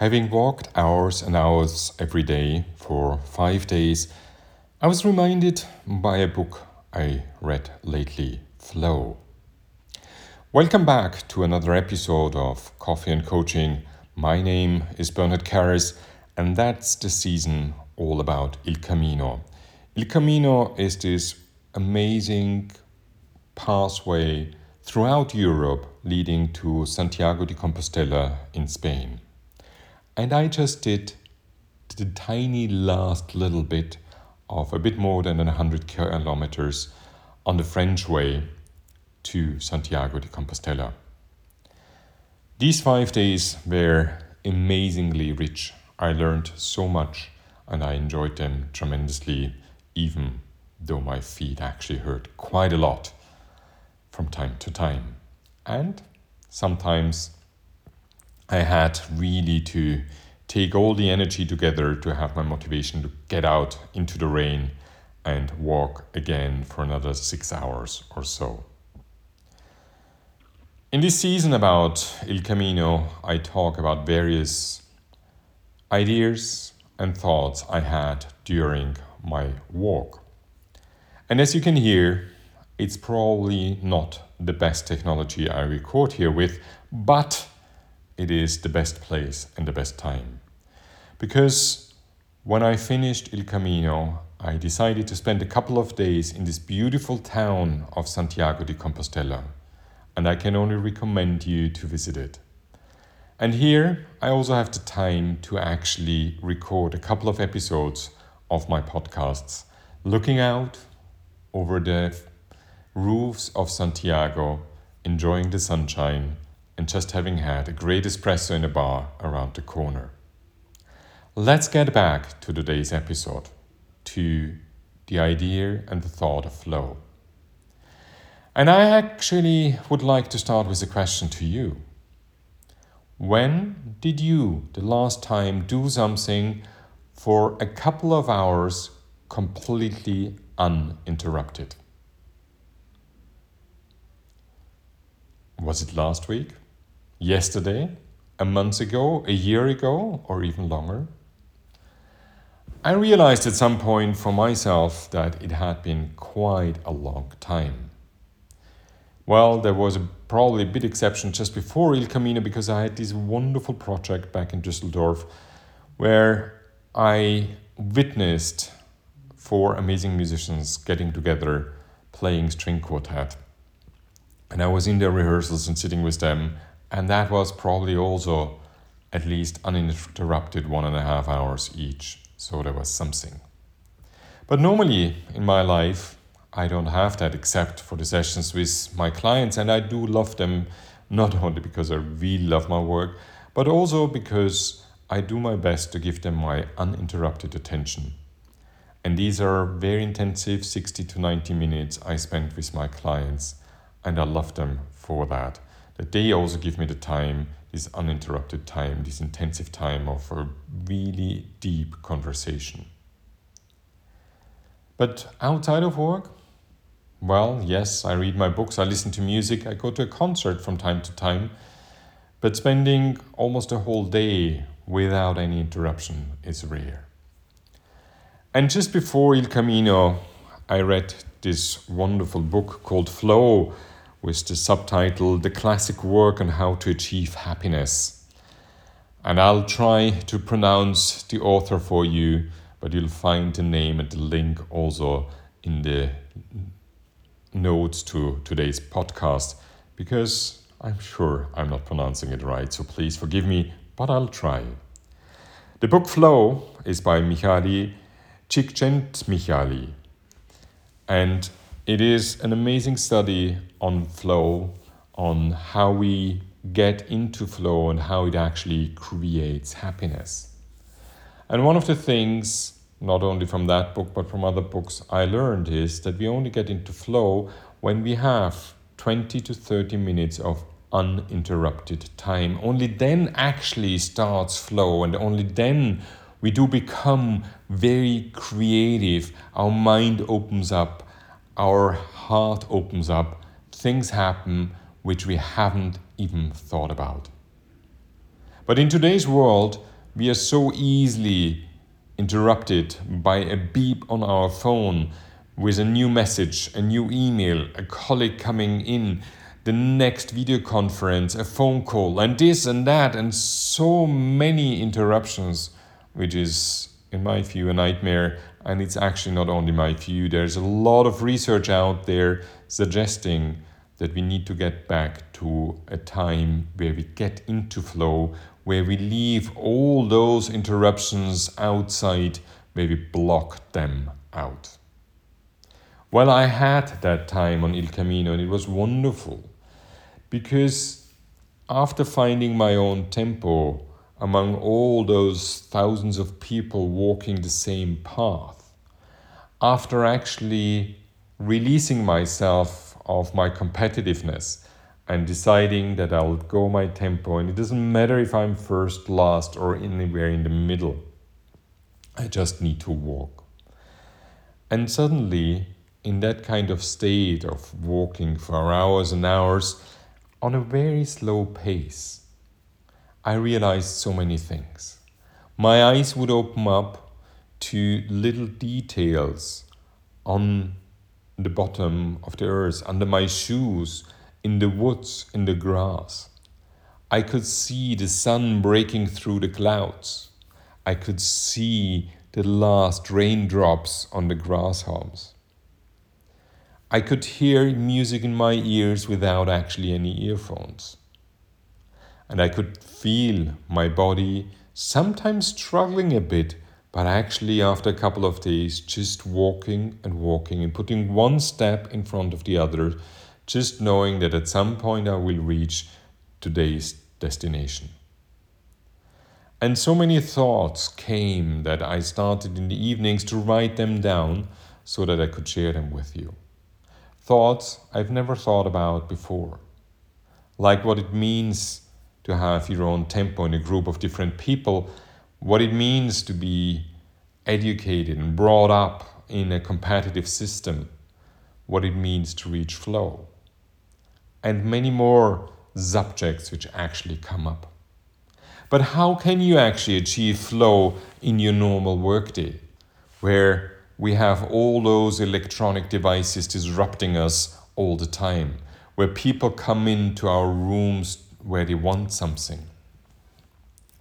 Having walked hours and hours every day for five days, I was reminded by a book I read lately, Flow. Welcome back to another episode of Coffee and Coaching. My name is Bernhard Karras, and that's the season all about Il Camino. Il Camino is this amazing pathway throughout Europe leading to Santiago de Compostela in Spain. And I just did the tiny last little bit of a bit more than 100 kilometers on the French way to Santiago de Compostela. These five days were amazingly rich. I learned so much and I enjoyed them tremendously, even though my feet actually hurt quite a lot from time to time. And sometimes I had really to take all the energy together to have my motivation to get out into the rain and walk again for another six hours or so. In this season about Il Camino, I talk about various ideas and thoughts I had during my walk. And as you can hear, it's probably not the best technology I record here with, but it is the best place and the best time. Because when I finished Il Camino, I decided to spend a couple of days in this beautiful town of Santiago de Compostela, and I can only recommend you to visit it. And here I also have the time to actually record a couple of episodes of my podcasts, looking out over the roofs of Santiago, enjoying the sunshine, and just having had a great espresso in a bar around the corner. Let's get back to today's episode, to the idea and the thought of flow. And I actually would like to start with a question to you. When did you, the last time, do something for a couple of hours completely uninterrupted? Was it last week? Yesterday? A month ago? A year ago? Or even longer? I realized at some point for myself that it had been quite a long time. Well, there was a, probably a bit exception just before Il Camino because I had this wonderful project back in Düsseldorf where I witnessed four amazing musicians getting together playing string quartet and I was in their rehearsals and sitting with them, and that was probably also at least uninterrupted one and a half hours each. So there was something. But normally in my life, I don't have that except for the sessions with my clients, and I do love them not only because I really love my work, but also because I do my best to give them my uninterrupted attention. And these are very intensive 60 to 90 minutes I spend with my clients and I love them for that. They also give me the time, this uninterrupted time, this intensive time of a really deep conversation. But outside of work, well, yes, I read my books, I listen to music, I go to a concert from time to time, but spending almost a whole day without any interruption is rare. And just before Il Camino, I read this wonderful book called Flow with the subtitle The Classic Work on How to Achieve Happiness. And I'll try to pronounce the author for you, but you'll find the name and the link also in the notes to today's podcast because I'm sure I'm not pronouncing it right, so please forgive me, but I'll try. The book Flow is by Michali Mihaly Csikszentmihalyi, and it is an amazing study on flow, on how we get into flow and how it actually creates happiness. And one of the things, not only from that book but from other books, I learned is that we only get into flow when we have 20 to 30 minutes of uninterrupted time. Only then actually starts flow, and only then we do become very creative. Our mind opens up our heart opens up, things happen which we haven't even thought about. But in today's world, we are so easily interrupted by a beep on our phone with a new message, a new email, a colleague coming in, the next video conference, a phone call, and this and that, and so many interruptions, which is, in my view, a nightmare. And it's actually not only my view, there's a lot of research out there suggesting that we need to get back to a time where we get into flow, where we leave all those interruptions outside, where we block them out. Well, I had that time on Il Camino and it was wonderful because after finding my own tempo among all those thousands of people walking the same path, after actually releasing myself of my competitiveness and deciding that I'll go my tempo, and it doesn't matter if I'm first, last, or anywhere in the middle, I just need to walk. And suddenly, in that kind of state of walking for hours and hours on a very slow pace, I realized so many things. My eyes would open up to little details on the bottom of the earth, under my shoes, in the woods, in the grass. I could see the sun breaking through the clouds. I could see the last raindrops on the grasshalms. I could hear music in my ears without actually any earphones. And I could feel my body sometimes struggling a bit, but actually, after a couple of days, just walking and walking and putting one step in front of the other, just knowing that at some point I will reach today's destination. And so many thoughts came that I started in the evenings to write them down so that I could share them with you thoughts I've never thought about before. Like what it means to have your own tempo in a group of different people, what it means to be educated and brought up in a competitive system, what it means to reach flow, and many more subjects which actually come up. But how can you actually achieve flow in your normal workday, where we have all those electronic devices disrupting us all the time, where people come into our rooms where they want something.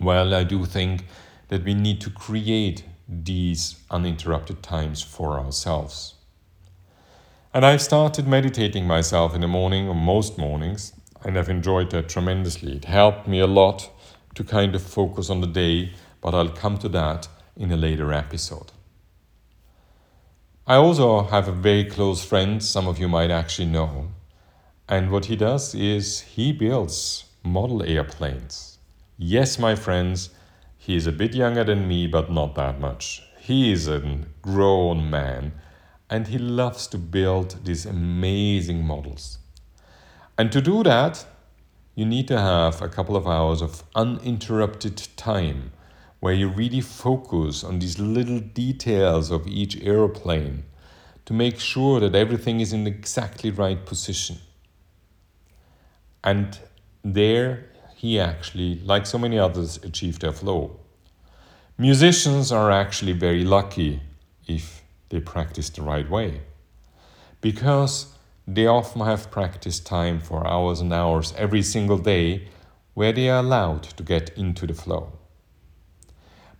Well, I do think that we need to create these uninterrupted times for ourselves. And I've started meditating myself in the morning or most mornings, and I've enjoyed that tremendously. It helped me a lot to kind of focus on the day, but I'll come to that in a later episode. I also have a very close friend, some of you might actually know. And what he does is he builds model airplanes. Yes, my friends, he is a bit younger than me, but not that much. He is a grown man and he loves to build these amazing models. And to do that, you need to have a couple of hours of uninterrupted time where you really focus on these little details of each aeroplane to make sure that everything is in exactly right position. And there he actually, like so many others, achieved their flow. Musicians are actually very lucky if they practice the right way because they often have practice time for hours and hours every single day where they are allowed to get into the flow.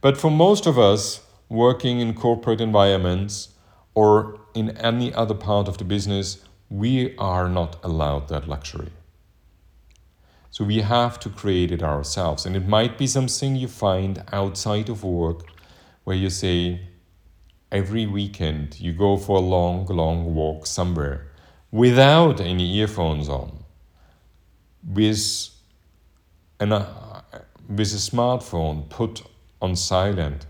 But for most of us working in corporate environments or in any other part of the business, we are not allowed that luxury. So we have to create it ourselves. And it might be something you find outside of work where you say, every weekend you go for a long, long walk somewhere without any earphones on, with, an, uh, with a smartphone put on silent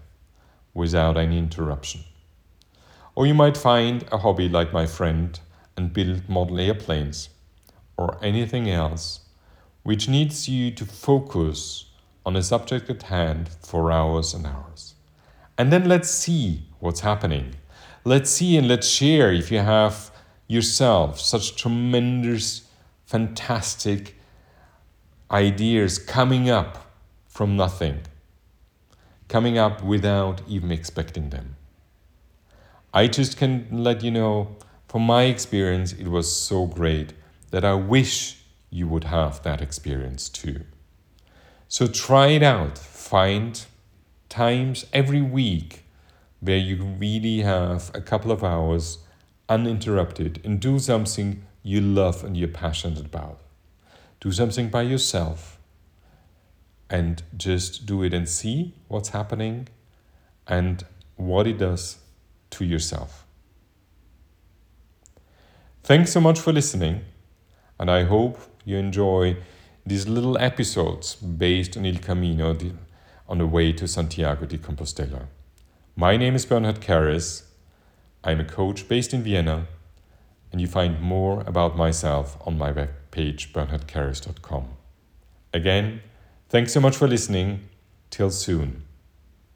without any interruption. Or you might find a hobby like my friend and build model airplanes or anything else which needs you to focus on a subject at hand for hours and hours. And then let's see what's happening. Let's see and let's share if you have yourself such tremendous, fantastic ideas coming up from nothing coming up without even expecting them. I just can let you know, from my experience, it was so great that I wish you would have that experience too. So try it out. Find times every week where you really have a couple of hours uninterrupted and do something you love and you're passionate about. Do something by yourself and just do it and see what's happening and what it does to yourself. Thanks so much for listening, and I hope you enjoy these little episodes based on Il Camino on the way to Santiago de Compostela. My name is Bernhard Karras. I'm a coach based in Vienna, and you find more about myself on my webpage bernhardkarras.com. Again, thanks so much for listening. Till soon.